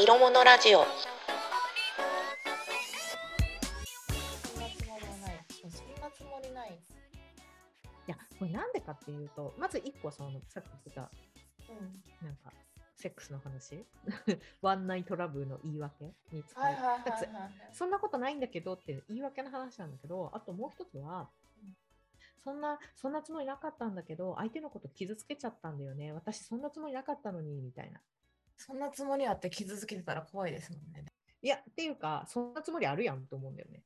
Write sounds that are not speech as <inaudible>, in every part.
色物ラジオい。や、これなんでかっていうと、まず一個その、さっき言ってた、うん。なんか、セックスの話 <laughs> ワンナイトラブの言い訳に使う。はいはい。そんなことないんだけどって言い訳の話なんだけど、あともう一つはうん、そんな、そんなつもりなかったんだけど、相手のこと傷つけちゃったんだよね。私そんなつもりなかったのに、みたいな。そんなつもりあって傷つけてたら怖いですもんね。いや、っていうか、そんなつもりあるやんと思うんだよね。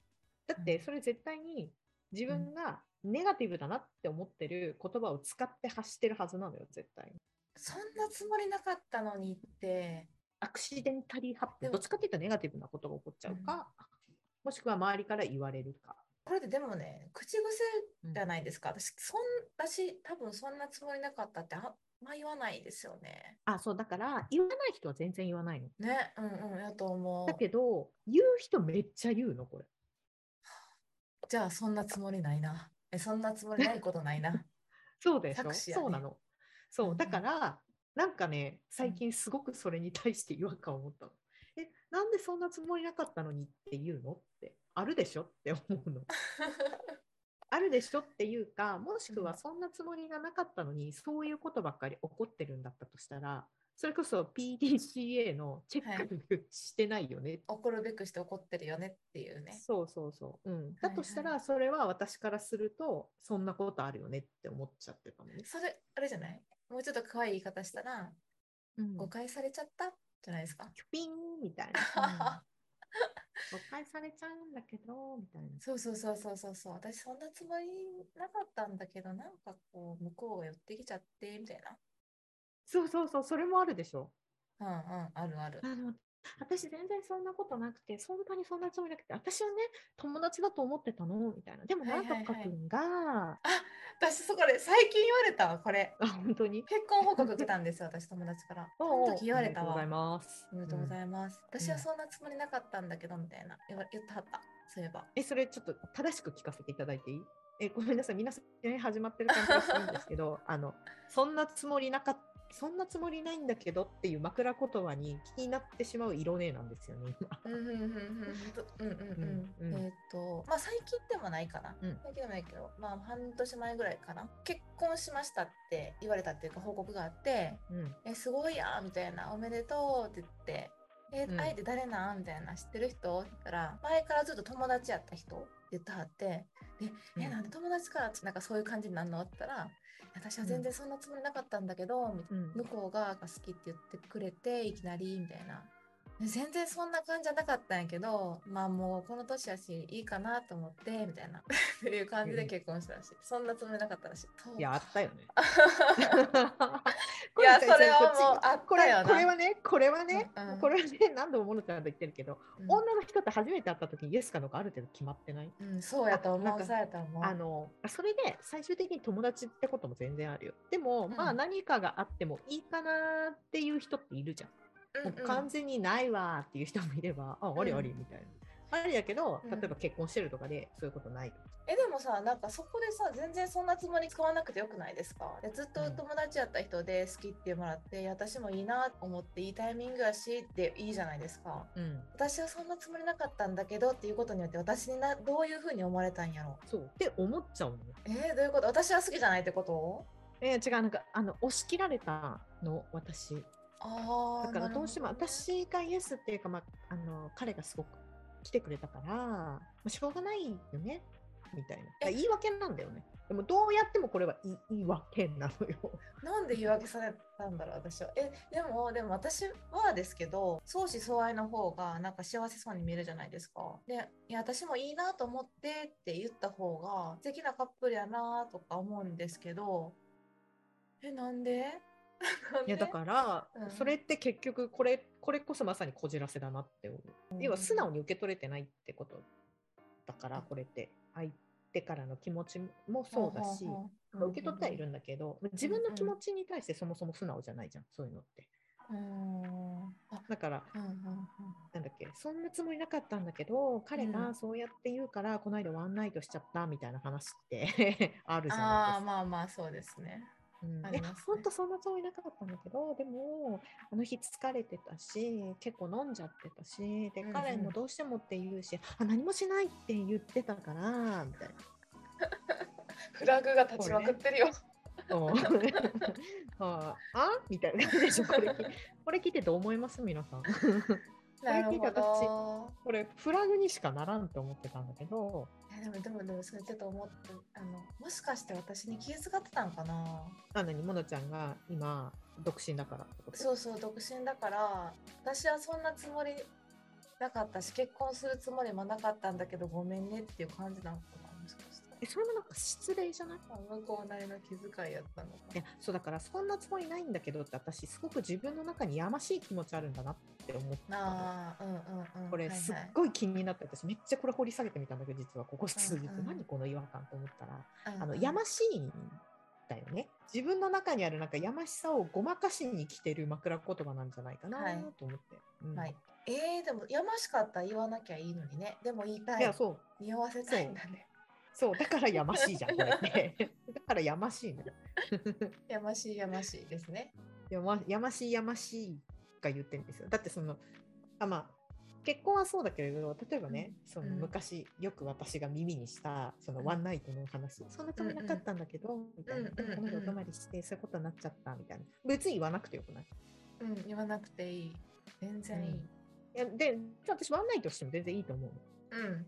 だって、それ絶対に自分がネガティブだなって思ってる言葉を使って発してるはずなのよ、絶対に。そんなつもりなかったのにって、アクシデンタリーハッピでもンどっちかっていうとネガティブなことが起こっちゃうか、もしくは周りから言われるか。これってでもね、口癖じゃないですか。私、そん私、多分そんなつもりなかったってま言わないですよね。あ、そう、だから言わない人は全然言わないの。ね、うんうん、やと思う。だけど、言う人めっちゃ言うの、これ。<sighs> じゃあ、そんなつもりないな。え、そんなつもりないことないな。<laughs> そうでしょ、ねそうなの。そうう、んだから、なんかね、最近すごくそれに対して違和感を持ったの。え、なんでそんなつもりなかったのにって言うのって、あるでしょって思うの。<laughs> あるでしょっていうか、もしくうんはそんなつもりがなかったのに、そういうことばっかり起こってるんだったとしたら、それこそ PDCA のチェックしてないよね。怒るべくして怒ってるよねっていうね。そうそうそう。うん、はいだとしたら、それは私からすると、そんなことあるよねって思っちゃってたのね。それ、あれじゃない？もうちょっと可愛い言い方したら、うん誤解されちゃった？じゃないですか？キュピンみたいな。<laughs> <laughs> 誤解されちゃうんだけど、みたいな。そうそうそうそうそうそう。私そんなつもりなかったんだけど、なんかこう、向こうが寄ってきちゃって、みたいな。そうそうそう、それもあるでしょ。うんうん、あるある。あの私全然そんなことなくて、そんなにそんなつもりなくて、私はね、友達だと思ってたの？みたいな。でも、なんとかくんが、私そこで最近言われたわ、これ。あ、本当に？結婚報告来たんですよ、私友達から。<laughs> その時言われたわ。おめでとうございます。おめでとうござうんいます。私はそんなつもりなかったんだけど、みたいな。言わ言ってはった。そういえば。え、それちょっと正しく聞かせていただいていい？え、ごめんなさい、皆さん、ね、始まってる感じがするんですけど、<laughs> あの、そんなつもりなかった。そんなつもりないんだけどっていう枕言葉に気になってしまう色ねなんですよね今。えっとまあ最近でもないかな、最近でもないけどまあ半年前ぐらいかな。結婚しましたって言われたっていうか報告があって「うん、えすごいや」みたいな「おめでとう」って言って。えあえて誰なんみたいな知ってる人って言ったら前からずっと友達やった人って言ってはってえ、えなんで友達からなんかそういう感じになるのって言ったら私は全然そんなつもりなかったんだけど、うん。向こうが好きって言ってくれていきなりみたいな。で全然そんな感じじゃなかったんやけどまあもうこの年やしいいかなと思ってみたいな。<laughs> っていう感じで結婚したらし。いそんなつもりなかったらしい。いや、あったよね。<laughs> いやそれはもうあこれったよな。これはね、これはね、うんうん。これはね、何度もモノちゃんと言ってるけど、うん。女の人って初めて会った時にイエスかノーかある程度決まってない？うん、そうやと思うそうやと思う。あのそれで最終的に友達ってことも全然あるよ。でも、うん。まあ何かがあってもいいかなっていう人っているじゃん。うんうん。完全にないわーっていう人もいれば、あ、ありありみたいな。ありだけど、うん例えば結婚してるとかでそういうことない。えでもさなんかそこでさ全然そんなつもり使わなくてよくないですか？でずっと友達やった人で好きってもらって、いや私もいいなと思っていいタイミングやしでいいじゃないですかうん。私はそんなつもりなかったんだけどっていうことによって私になどういうふうに思われたんやろそう。って思っちゃうのよ。えー、どういうこと？私は好きじゃないってこと？えー違う、なんか、あの、押し切られたの、私。ああだからどうしても私がイエスっていうか、まあ、あの彼がすごく来てくれたから、まあ、しょうがないよねみたいな。言い訳なんだよね。でもどうやってもこれは言い訳なのよ。<laughs> なんで言い訳されたんだろう私は。えでもでも私はですけど相思相愛の方がなんか幸せそうに見えるじゃないですか。でいや私もいいなと思ってって言った方が素敵なカップルやなとか思うんですけどえなんで？いやだから、うん。それって結局これこれこそまさにこじらせだなって思う、要は素直に受け取れてないってことだからこれって。相手からの気持ちもそうだし、ほうほうまあ受け取ってはいるんだけど、自分の気持ちに対してそもそも素直じゃないじゃんそういうのって。だからうんうんうん。なんだっけそんなつもりなかったんだけど彼うがそうやって言うから、この間ワンナイトしちゃったみたいな話って <laughs> あるじゃないですか。ああまあまあそうですねうん、ね。本当そんなつもりなかったんだけどでもあの日疲れてたし結構飲んじゃってたしでうんうん。彼もどうしてもって言うし、あ何もしないって言ってたからみたいな。<laughs> フラグが立ちまくってるよ。あ <laughs> あ？みたいな感じでしょこれ。これ聞いてどう思います皆さん。なるほ聞いて私ど。これフラグにしかならんと思ってたんだけどえでもでもでもそれちょっと思ってあのもしかして私に気遣ってたんかな？あなにモノちゃんが今独身だからそうそう独身だから私はそんなつもりなかったし結婚するつもりもなかったんだけどごめんねっていう感じなのかえそれもなんか失礼じゃない？あ向こうなりの気遣いやったのかいやそうだからそんなつもりないんだけどって私すごく自分の中にやましい気持ちあるんだなって思ったの。ああうんうんうんこれはいはい。すっごい気になって私めっちゃこれ掘り下げてみたんだけど実はここ数日。うん。うん何この違和感と思ったらあのうん。うんやましいんだよね。自分の中にあるなんかやましさをごまかしに来てる枕言葉なんじゃないかなはい。と思って、うん。はい。えー、でもやましかったら言わなきゃいいのにね。でも言いたい。いやそう。匂わせたいんだねそうだからやましいじゃんこれって。<laughs> だからやましいのよ。<laughs> やましいやましいですね。やまやましいやましいが言ってるんですよ。だってそのあまあ結婚はそうだけれど例えばね、うんそのうん昔よく私が耳にしたそのうんワンナイトの話、そんなつもりなかったんだけど、みたいな、うんでもこの人お泊まりしてそういうことになっちゃったみたいな。別に言わなくてよくない？うん言わなくていい。全然いい。いやで私ワンナイトしても全然いいと思ううん、の、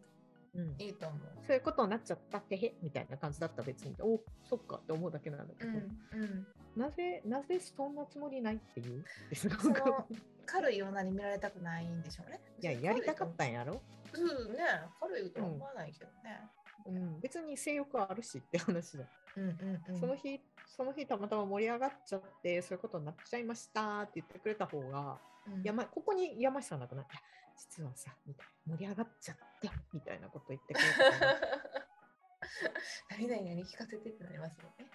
うん、いいと思う。そういうことになっちゃったってへ？みたいな感じだったら別に。おそっか。って思うだけなんだけど、うんうん。なぜなぜそんなつもりないっていう？ですごそくの軽い女に見られたくないんでしょうね。<laughs> いややりたかったんやろ？うんね軽いとは思わないけどね、うん、別に性欲あるしって話だ、うん、うんうん。その日その日たまたま盛り上がっちゃってそういうことになっちゃいましたって言ってくれた方が、うん。やまここにやましさなくない？実はさみたいな盛り上がっちゃってみたいなこと言ってくれたら、<laughs> 何々何聞かせてってなりますよね。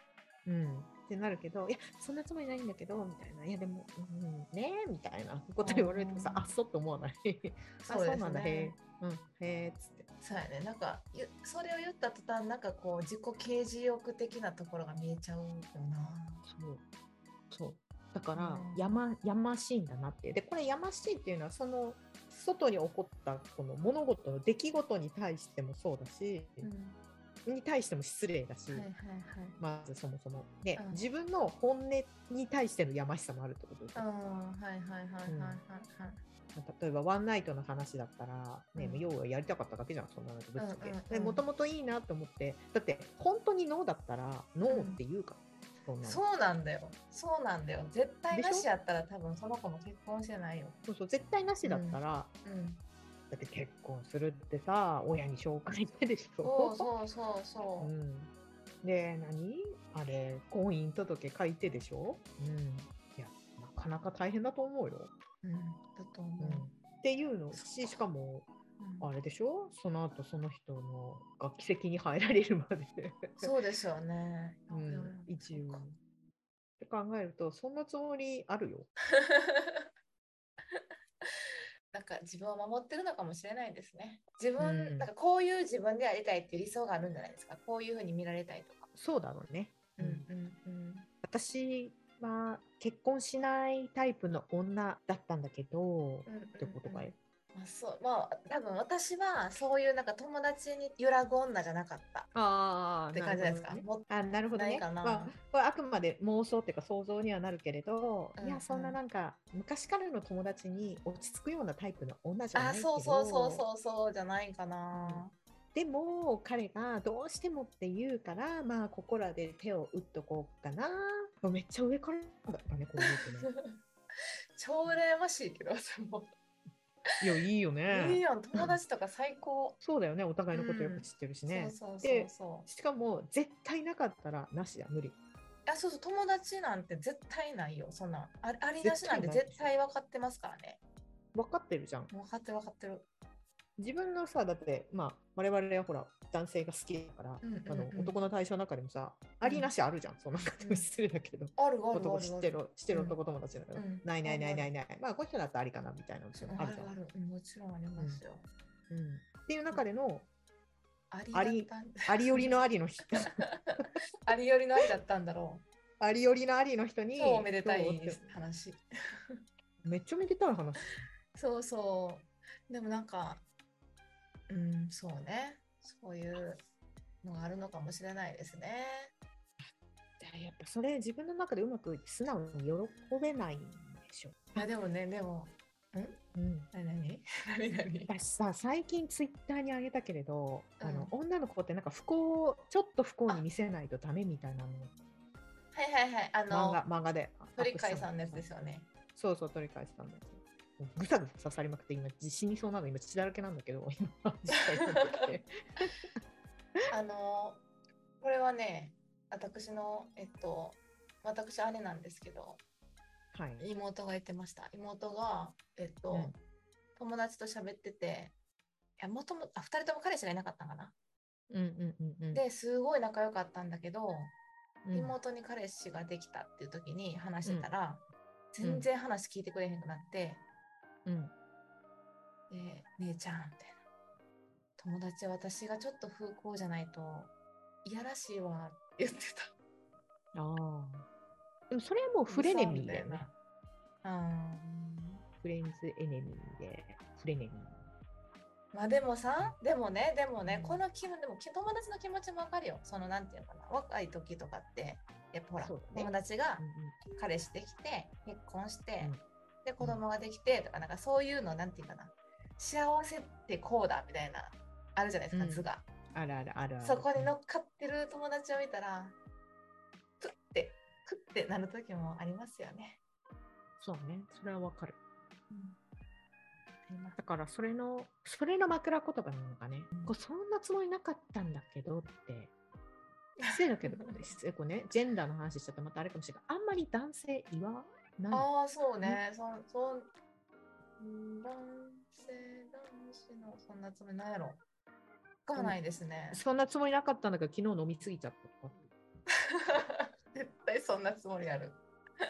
うん、ってなるけどいやそんなつもりないんだけどみたいな。いやでも、うん、ねみたいなこと言われるとさあっそって思わない。<laughs> あそうですなんだ。へね。えうんへえっつって。そうやね。なんかゆそれを言った途端なんかこう自己啓示欲的なところが見えちゃうよな。そう。そう。だからうん、やま、やましいんだなって。で、これやましいっていうのは、その、外に起こったこの物事の出来事に対してもそうだし、うん。に対しても失礼だし、はいはいはい。まずそもそも。で、うん。自分の本音に対してのやましさもあるってことですあよ。ーはいはいはいはいはいはい例えば、ワンナイトの話だったら、ね、うん。要はやりたかっただけじゃん、そんなのぶっちゃけもともといいなと思って、だって、本当にノーだったら、ノーって言うから。そうなんだよ。そうなんだよ。絶対なしやったら多分その子も結婚してないよ。そうそう、絶対なしだったら、うん。だって結婚するってさ、親に紹介してでし。そょ。うそうそうそう。う、ん、で、何？あれ、婚姻届書いてでしょ？うん。いや、なかなか大変だと思うよ。うん、だと思う。ん。う、っていうの。し、しかも、うんあれでしょ？その後その人のが奇跡に入られるまで。そうですよね、うん、一応。そって考えると、そんなつもりあるよ。<laughs> なんか自分を守ってるのかもしれないですね。自分、うんなんかこういう自分でありたいっていう理想があるんじゃないですか？こういうふうに見られたいとか。そうだろうね。うんうんうん。私は結婚しないタイプの女だったんだけど、うんうんうんってことかいまあ、そうまあ多分私はそういうなんか友達に揺らぐ女じゃなかった。ああって感じですか？あなるほどね。ないかな？まあ、これあくまで妄想っていうか想像にはなるけれど、うんいやそんななんか昔からの友達に落ち着くようなタイプの女じゃないあけどそうそうそうそうそうじゃないかな。でも彼がどうしてもって言うからまあここらで手を打っとこうかな。めっちゃ上からだったねこういうの。<laughs> 超羨ましいけど、でもいやいいよいいねやん友達とか最高。<laughs> そうだよねお互いのことよく知ってるしね、そうそうそうでそう。しかも絶対なかったらなしだ無理。あそうそう友達なんて絶対ないよ。そんなんあありなしなんて絶対分かってますからね。分かってるじゃん。分かってる分かってる自分のさだってまあ我々はほら男性が好きだから、うんうんうん。あの男の対象の中でもさ、ありなしあるじゃん。そんな感じも失礼だけど、あるある男知ってる知ってるうん男友達だから、うん。ないないないないない。まあこの人だったらありかなみたいなのもあるじゃん。あるある。うん。もちろんありますよ、うん、っていう中でのありありよりのありの人。<laughs> ありよりのありだったんだろありよりのありの人に超おめでたい話。めっちゃめでたい話。そうそう。でもなんか、うん、そうね。そういうのがあるのかもしれないですね。やっぱそれ自分の中でうまく素直に喜べないんでしょいやでもね、でも、ん？うん。何何？<laughs> 何？何？私さ最近ツイッターにあげたけれど、あのうん女の子ってなんか不幸ちょっと不幸に見せないとダメみたいなの。はいはいはい。あ漫の画、漫画で鳥飼さんのやつすですよね。そうそう鳥飼さんのやつぐさぐさ刺さりまくって今死にそうなの今血だらけなんだけど今 <laughs> あの、これはね、私の、えっと、私姉なんですけど、はい。妹が言ってました。妹が、えっと、うん。友達と喋ってて、いや、もともあ、二人とも彼氏がいなかったのかな？うんうんうんうん。ですごい仲良かったんだけど、うん。妹に彼氏ができたっていう時に話してたら、うん。全然話聞いてくれへんくなって、うん。で姉ちゃんみたいな。友達私がちょっと風光じゃないといやらしいわって言ってた。ああでもそれはもうフレネミーだよね。うん。フレンズエネミーでフレネミー。まあでもさでもねでもね、うんこの気分でもき友達の気持ちもわかるよ。そのなんていうのかな。若い時とかってやっぱほら、ね。友達がうん。彼氏できて結婚して、うんで子供ができてとかなんかそういうのなんていうかな。幸せってこうだみたいなあるじゃないですか、うん。図が。あるあるあるそこに乗っかってる友達を見たらプッてクッてなる時もありますよね、そうね。それはわかる。だからそれのそれの枕言葉なのかね、うん。こうそんなつもりなかったんだけどって。失礼だけど失礼 <laughs> こうねジェンダーの話しちゃったらまたあれかもしれない。あんまり男性言わないああそうね、そそん男性男子のそんなつもりなんやろ。がないですね、そんなつもりなかったんだけど昨日飲みすぎちゃったとか。<laughs> 絶対そんなつもりある。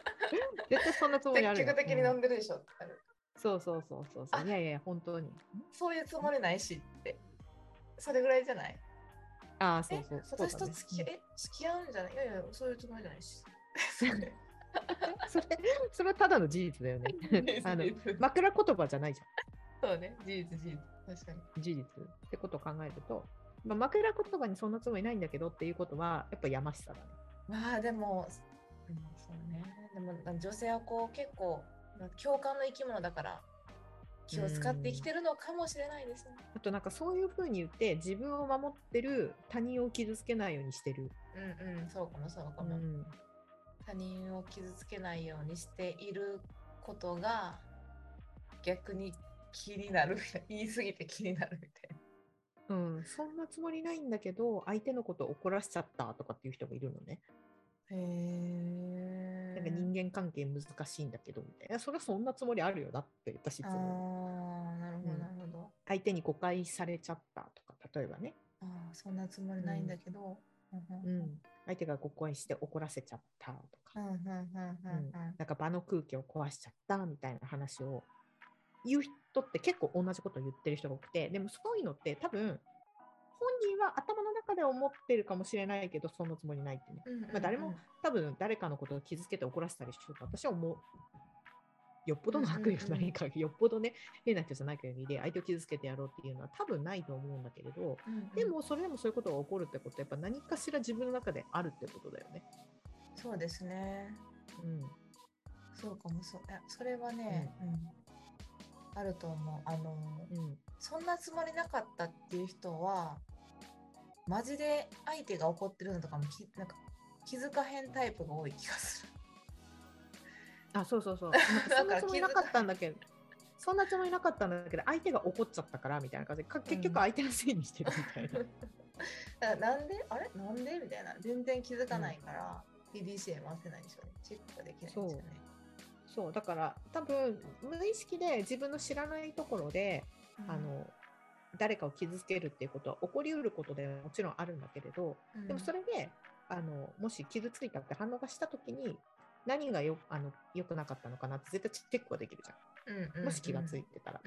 <laughs> 絶対そんなつもりあるよ。積極的に飲うんんでるでしょってある。そうそうそうそうそう。あ。いやいや本当に。そういうつもりないしって。それぐらいじゃない？ああそうえ？そうそう私と付き,、え？付き合うんじゃない？いやいやそういうつもりじゃないし <laughs> <laughs> それそれはただの事実だよね。<laughs> あの枕言葉じゃないじゃそうね事実事実確かに。ん事実ってことを考えると、まあ、枕言葉にそんなつもりないんだけどっていうことはやっぱやましさだね。まあでも、うん、そうね。でも女性はこう結構共感の生き物だから気を使って生きてるのかもしれないですね。あとなんかそういうふうに言って自分を守ってる他人を傷つけないようにしてる、うんうん、そうかもそうかも。うん、他人を傷つけないようにしていることが逆に気になる言い過ぎて気になるみたいな。うん、そんなつもりないんだけど相手のことを怒らしちゃったとかっていう人がいるのねへえ。なんか人間関係難しいんだけどみたいなそれはそんなつもりあるよだって私いつああもー、なるほどうんなるほど。相手に誤解されちゃったとか例えばね、ああ、そんなつもりないんだけど。うん相手が誤解して怒らせちゃったとか、なんか場の空気を壊しちゃったみたいな話を言う人って結構同じことを言ってる人が多くて。でもそういうのって多分本人は頭の中では思ってるかもしれないけどそんなつもりないってね。まあ誰も多分誰かのことを傷つけて怒らせたりしようと私は思う。よっぽどの悪意がないか、<laughs> よっぽどね、変な人じゃない限りで相手を傷つけてやろうっていうのは多分ないと思うんだけれど、うんうんでもそれでもそういうことが起こるってことはやっぱ何かしら自分の中であるってことだよね。そうですね。うん。そうかもそそれはね、うんあると思う。あの、うん。そんなつもりなかったっていう人は、マジで相手が怒ってるのとかもきなんか気づかへんタイプが多い気がする。あ、そうそうそう。<laughs> そんなつもりなかったんだけど、そんなつもりなかったんだけど、相手が怒っちゃったからみたいな感じで、か結局相手のせいにしてるみたいな。だからなんで？あれ？なんで？みたいな。全然気づかないから、PDCA 回せないんでしょうね。チェックができないんですよね。そう、だから多分無意識で自分の知らないところで、うんあ、の、誰かを傷つけるっていうことは起こりうることでもちろんあるんだけれど、うんでもそれであのもし傷ついたって反応がしたときに何がよあの良くなかったのかなって絶対チェックはできるじゃうんうんもし気がついてたら。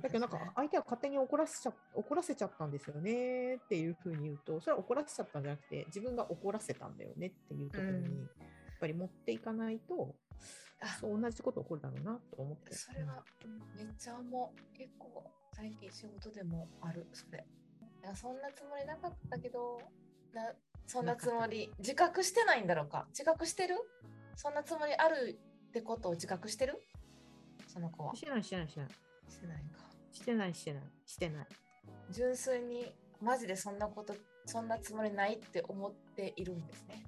だけどなんか相手は勝手に怒らせちゃ怒らせちゃったんですよねっていうふうに言うとそれは怒らせちゃったんじゃなくて自分が怒らせたんだよねっていうところに、うん。やっぱり持っていかないとあ。そう同じこと起こるだろうなと思って。それはうんめっちゃもう結構最近仕事でもあるそれ。いやそんなつもりなかったけどなそんなつもり。自覚してないんだろうか。自覚してる？そんなつもりあるってことを自覚してる？その子はしてないしてないしてないしてないかしてないしてないしてない。純粋にマジでそんなことそんなつもりないって思っているんですね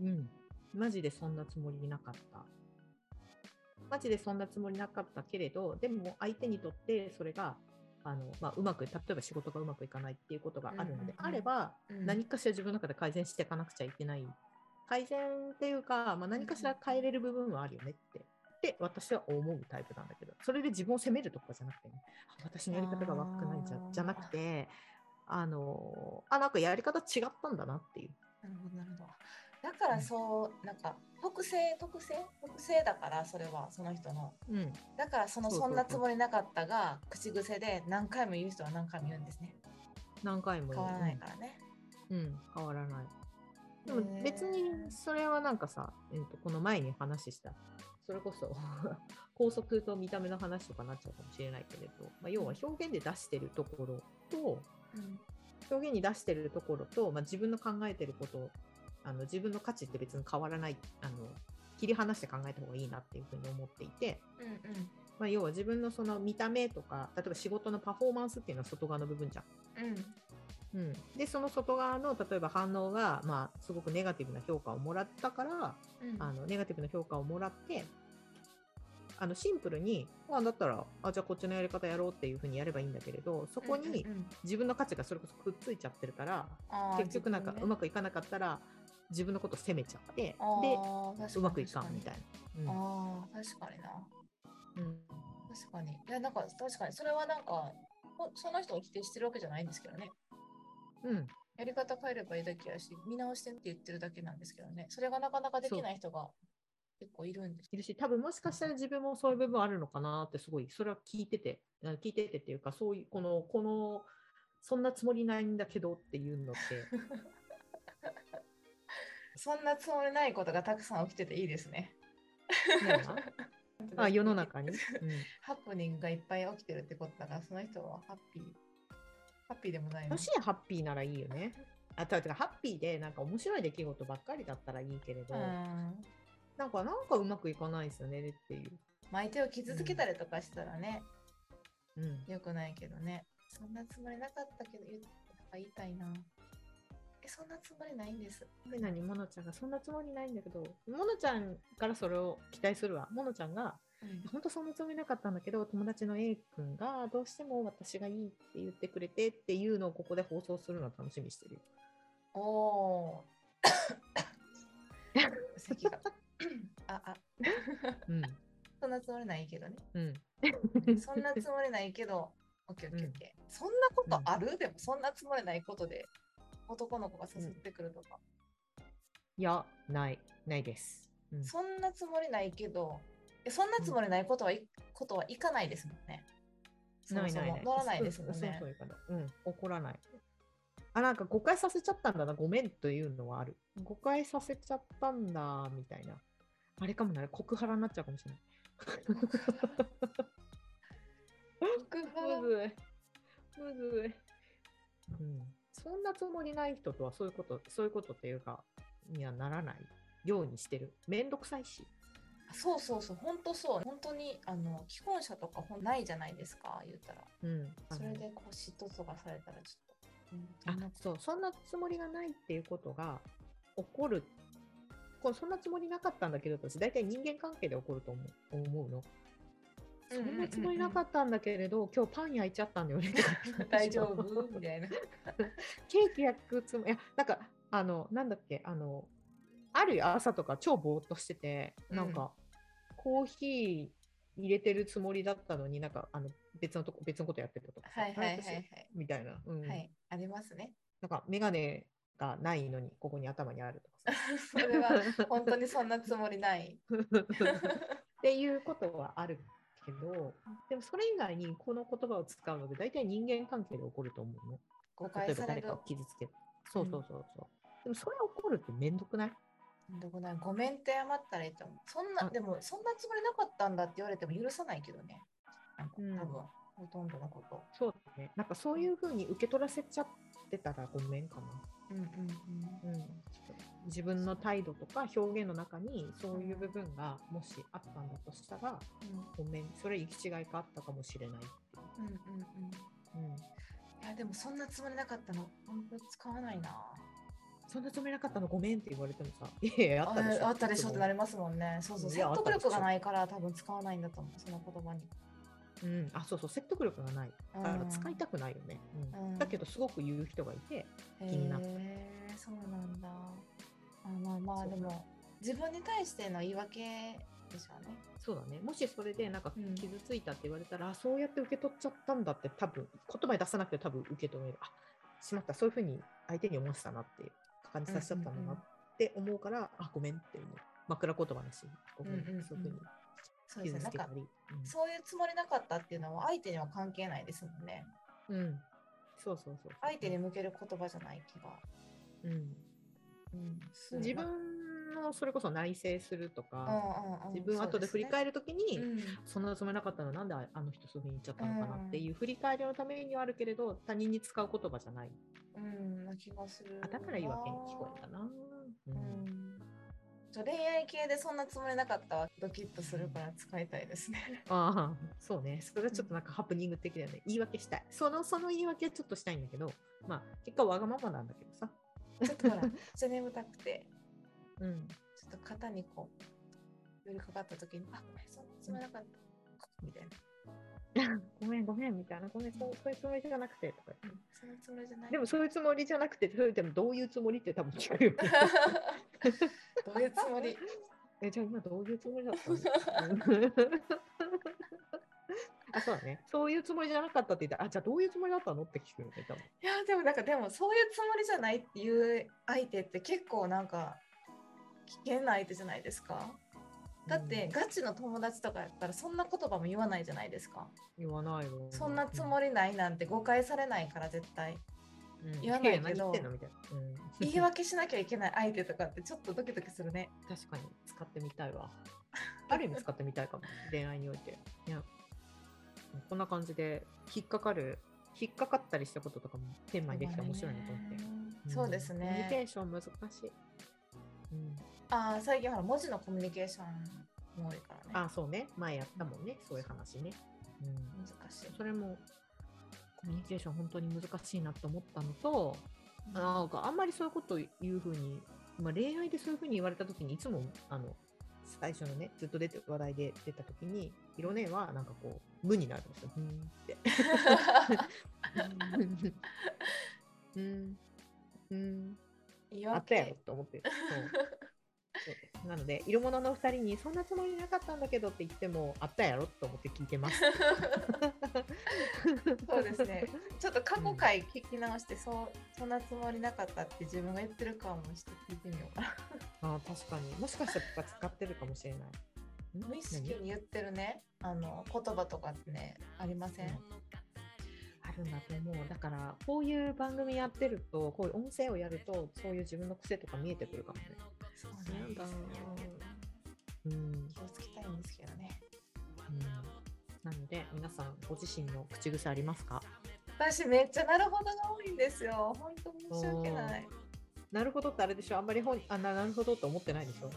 うん。マジでそんなつもりなかった。マジでそんなつもりなかったけれど、でも相手にとってそれが、あのまあ、うまく、例えば仕事がうまくいかないっていうことがあるのであれば、うん何かしら自分の中で改善していかなくちゃいけない。改善っていうか、まあ、何かしら変えれる部分はあるよねって。って私は思うタイプなんだけど、それで自分を責めるとかじゃなくてね、あ私のやり方が悪くないん。じゃじゃなくて、あの、あ、なんかやり方違ったんだなっていう。なるほどなるほど。だからそうなんか特性特性？特性だからそれはその人の。うん。だからそのそんそなつもりなかったが口癖で何回も言う人は何回も言うんですね。何回も言う。変わらないからね。うん、変わらない。でも別にそれはなんかさ、えー、とこの前に話した、それこそ <laughs> 高速と見た目の話とかになっちゃうかもしれないけれど、まあ、要は表現で出してるところと、うん。表現に出してるところと、まあ、自分の考えてること、あの自分の価値って別に変わらないあの、切り離して考えた方がいいなっていうふうに思っていて、うんうん。まあ、要は自分のその見た目とか、例えば仕事のパフォーマンスっていうのは外側の部分じゃん。うんうん、でその外側の例えば反応が、まあ、すごくネガティブな評価をもらったから、うん。あのネガティブな評価をもらってあのシンプルにあだったらあじゃあこっちのやり方やろうっていうふうにやればいいんだけれどそこにうんうんうん。自分の価値がそれこそくっついちゃってるからあー結局なんかうまくいかなかったら自分のことを責めちゃってでうまくいかんみたいな。ああ確かにな。うん。うん確かに。いやなんか確かに。それはなんかほその人を否定してるわけじゃないんですけどねうん。やり方変えればいいだけやし見直してって言ってるだけなんですけどね。それがなかなかできない人が結構いるんです。いるし多分もしかしたら自分もそういう部分あるのかなってすごいそれは聞いてて。あ聞いててっていうかそういうこのこのそんなつもりないんだけどっていうのって。<laughs> そんなつもりないことがたくさん起きてていいですね。<laughs> あ世の中に、うん。ハプニングがいっぱい起きてるってことだから、その人はハッピー。ハッピーでもないの？もしハッピーならいいよね。あとハッピーでなんか面白い出来事ばっかりだったらいいけれど、うん。なんかなんかうまくいかないですよねっていう。相手を傷つけたりとかしたらね、うん、よくないけどね。そんなつもりなかったけど言言いたいな。え、そんなつもりないんです。で何？モノちゃんがそんなつもりないんだけどモノちゃんからそれを期待するわモノちゃんがうん本当そんなつもりなかったんだけど友達の A 君がどうしても私がいいって言ってくれてっていうのをここで放送するのを楽しみにしてるよ。おー。<laughs> 咳が。あ、あ、うんそんなつもりないけどね。うん、そんなつもりないけど、オッケーオッケーオッケー。そんなことある、でもそんなつもりないことで男の子が誘ってくるとか。いやないないです。うんそんなつもりないけど、えそんなつもりないことはい、ことはいかないですもんね。そもそも乗らないですもんねそうそう。いうん、怒らない。あ、なんか誤解させちゃったんだな、ごめんというのはある。誤解させちゃったんだ、みたいな。あれかもな、告ハラになっちゃうかもしれない。告白 <laughs> むずい。むずい。うん。そんなつもりない人とはそういうこと、そういうことっていうか、にはならないようにしてる。めんどくさいし。そうそうそう、本当そう。本当にあの既婚者とかほんないじゃないですか、言ったら。うん。それでこう嫉妬とかされたらちょっと。うんあそうそんなつもりがないっていうことが起こるこうそんなつもりなかったんだけど私大体人間関係で起こると思う思うの、うんうんうんうんそんなつもりなかったんだけれど今日パン焼いちゃったんだよね <laughs> 大丈夫？みたいな。<laughs> ケーキ焼くつもりいやなんかあのなんだっけあのある朝とか超ぼーっとしててなんか、コーヒー入れてるつもりだったのになんかあの別のとこ別のことやってたとかさはいはいはい私はい。みたいな、うんはい、ありますね。なんか眼鏡がないのにここに頭にあるとかさ <laughs> それは本当にそんなつもりない。<laughs> っていうことはあるけど、でもそれ以外にこの言葉を使うので、大体人間関係で起こると思うの。誤例えば解される誰かを傷つける。そうそうそうそう。でもそれ起こるってめんどくない？ごめんって謝ったらいいと思う。そんな、あでも、そんなつもりなかったんだって言われても許さないけどね。なんかうん多分、ほとんどのこと。そうだね。なんかそういうふうに受け取らせちゃってたらごめんかな。うんうんうん、自分の態度とか表現の中にそういう部分がもしあったんだとしたら、うん。ごめん、それ行き違いがあったかもしれないってうんうんうん。いう。うん、いや、でもそんなつもりなかったの。本当使わないな。そんなつもりなかったの？ごめんって言われてもさ、<laughs> いやいや、あったでしょ。ったでしょってなる。りますもんね。そうそう。説得力がないから多分使わないんだと思う。その言葉に。うん、あ、そうそう、説得力がない。だからうん使いたくないよね。うんうんだけど、すごく言う人がいて、気になったへえそうなんだ。あまあまあでも自分に対しての言い訳でしょうね。そうだね。もしそれでなんかうん傷ついたって言われたら、あそうやって受け取っちゃったんだって多分言葉に出さなくて多分受け止める。あしまった、そういうふうに相手に思ってたなって感じさせちゃったんだなって思うから、あごめんっていうの。枕言葉だし、ごめん、うんうんうんそういうふうにそうですね。なんか。そういうつもりなかったっていうのは相手には関係ないですもんね。うん、そうそうそう。相手に向ける言葉じゃない気が。うん、うん、自分のそれこそ内省するとか、自分後で振り返る。るときに、うんそんなつもりなかったのなんでああの人そういうふうに言っちゃったのかなっていう振り返りのためにはあるけれど他人に使う言葉じゃないうん、な気がするな。あだから言い訳に聞こえたな、うんうん。ちょ恋愛系でそんなつもりなかったわ。ドキッとするから使いたいですね。ああそうねそれはちょっとなんかハプニング的だよね言い訳したいそのその言い訳はちょっとしたいんだけどまあ結果わがままなんだけどさちょっとほら、<laughs> めっちゃ眠たくて、うんちょっと肩にこう、寄りかかった時に、あ、ごめん、そんなつもりなかった。みたいな。<laughs> ごめんごめんみたいなごめんそうそういうつもりじゃなくてとかうんそんなつもりじゃない。でもそういうつもりじゃなくてそれでもどういうつもりって多分聞くよね <laughs> どういうつもり？<laughs> え、じゃあ今どういうつもりだったの？あ、そうだね。そういうつもりじゃなかったって言ったら、あ、じゃあどういうつもりだったの？って聞くよね、多分。いや、でもなんか、でもそういうつもりじゃないっていう相手って結構なんか、危険な相手じゃないですか。だって、ガチの友達とかやったらそんな言葉も言わないじゃないですか。言わないよ。そんなつもりないなんて誤解されないから絶対。うん言わないけど言いな。うん <laughs> 言い訳しなきゃいけない相手とかってちょっとドキドキするね。確かに使ってみたいわ。ある意味使ってみたいかも、恋愛において。いや、こんな感じで、引っかかる、引っかかったりしたこととかもテーマにできたら面白いなと思って。んそうですコミュニケね。ーション難しい。うん、あー最近ほら文字のコミュニケーションも多いからね。あ、そうね。前やったもんね、そういう話ね。うん難しい。それもコミュニケーション本当に難しいなと思ったのと、なんかあんまりそういうこと言うふうに、まあ、恋愛でそういうふうに言われたときにいつもあの最初のねずっと出て話題で出たときにヒロ姉はなんかこう無になるんですよ。うーんって。<laughs> うんうんあったや訳ろと思って。そう <laughs> なので、色物の2人にそんなつもりなかったんだけどって言っても、あったやろと思って聞いてます。<laughs> そうですね。<laughs> ちょっと過去回聞き直して、そうそんなつもりなかったって自分が言ってるかもして聞いてみようかな。あー確かに。もしかしたら使ってるかもしれない。ん？無意識に言ってるね、あの言葉とかってね、ありません、うん？あるんだと思う。だから、こういう番組やってると、こういう音声をやると、そういう自分の癖とか見えてくるかもね。そうなんですよ。うん。うん。気をつけたいんですけどね。なので、皆さん、ご自身の口癖ありますか？私めっちゃなるほどが多いんですよ。本当申し訳ない。なるほどってあれでしょ？あんまり本あななるほどと思ってないでしょ？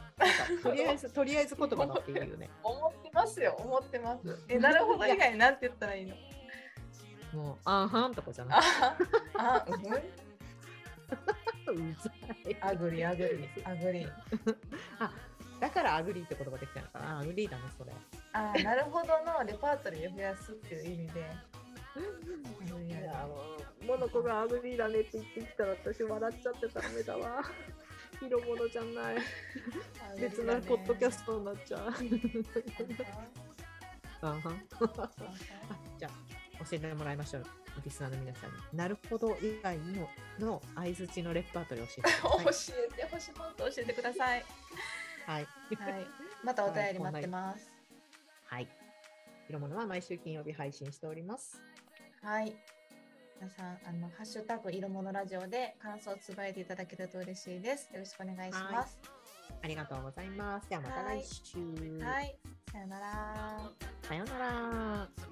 とりあえず <laughs> とりあえず言葉だっていうよね。思ってますよ、思ってます。え、なるほど以外になんて言ったらいいの？もう、あーはんとかじゃなあ、あ、うん？くうざい。 agree、agree、agree。<laughs> あだから agree って言葉できたのかな？ agree だね、それ。あ、なるほどのレパートリーを増やすっていう意味で。<laughs> いやもう、モノコが agree だねって言ってきたら私笑っちゃってだめだわ。<laughs> 色物じゃない。別なポッドキャストになっちゃう。あはじゃあ、教えてもらいましょう。リスナーの皆さんに。なるほど以外のの相づちのレパートリーを教えてく <laughs> 教ださえてほしい、もっと教えてください。い。はい。はい、またお便り待ってます。はい。色物は毎週金曜日配信しております。はい。皆さん、あの、ハッシュタグ色物ラジオで感想をつぶやいていただけると嬉しいです。よろしくお願いします。ありがとうございます。ではまた来週。はい。さよなら。